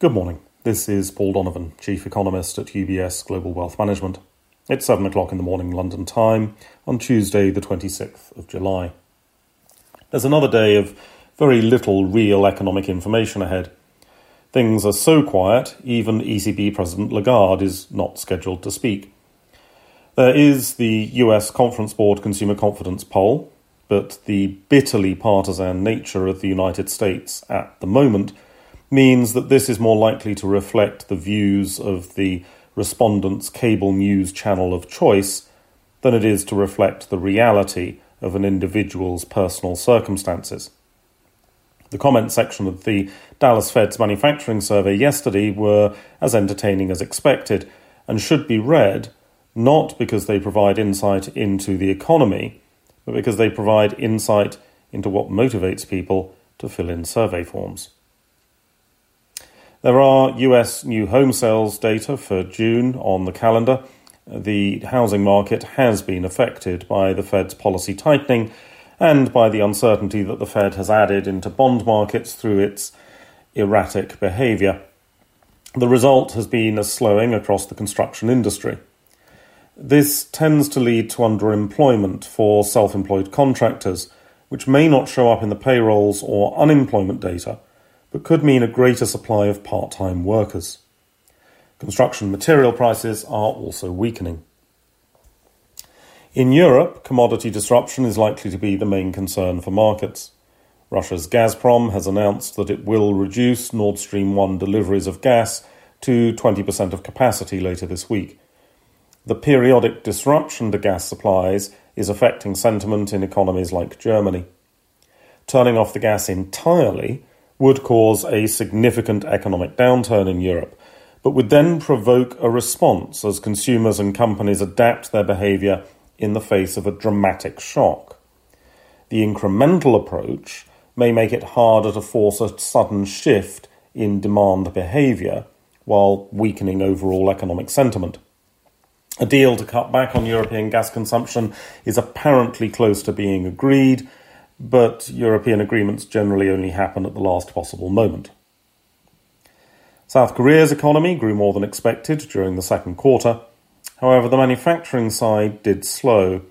Good morning. This is Paul Donovan, Chief Economist at UBS Global Wealth Management. It's 7 o'clock in the morning London time on Tuesday, the 26th of July. There's another day of very little real economic information ahead. Things are so quiet, even ECB President Lagarde is not scheduled to speak. There is the US Conference Board Consumer Confidence Poll, but the bitterly partisan nature of the United States at the moment means that this is more likely to reflect the views of the respondent's cable news channel of choice than it is to reflect the reality of an individual's personal circumstances. The comment section of the Dallas Fed's manufacturing survey yesterday were as entertaining as expected and should be read not because they provide insight into the economy, but because they provide insight into what motivates people to fill in survey forms. There are US new home sales data for June on the calendar. The housing market has been affected by the Fed's policy tightening and by the uncertainty that the Fed has added into bond markets through its erratic behaviour. The result has been a slowing across the construction industry. This tends to lead to underemployment for self employed contractors, which may not show up in the payrolls or unemployment data but could mean a greater supply of part time workers. Construction material prices are also weakening. In Europe, commodity disruption is likely to be the main concern for markets. Russia's Gazprom has announced that it will reduce Nord Stream 1 deliveries of gas to 20% of capacity later this week. The periodic disruption to gas supplies is affecting sentiment in economies like Germany. Turning off the gas entirely would cause a significant economic downturn in Europe, but would then provoke a response as consumers and companies adapt their behaviour in the face of a dramatic shock. The incremental approach may make it harder to force a sudden shift in demand behaviour while weakening overall economic sentiment. A deal to cut back on European gas consumption is apparently close to being agreed, but European agreements generally only happen at the last possible moment. South Korea's economy grew more than expected during the second quarter. However, the manufacturing side did slow.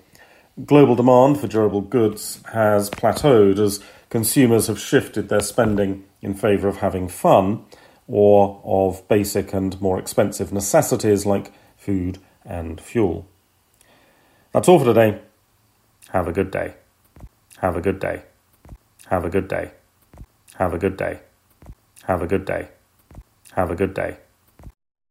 Global demand for durable goods has plateaued as consumers have shifted their spending in favour of having fun or of basic and more expensive necessities like food and fuel. That's all for today. Have a good day. Have a good day. Have a good day. Have a good day. Have a good day. Have a good day.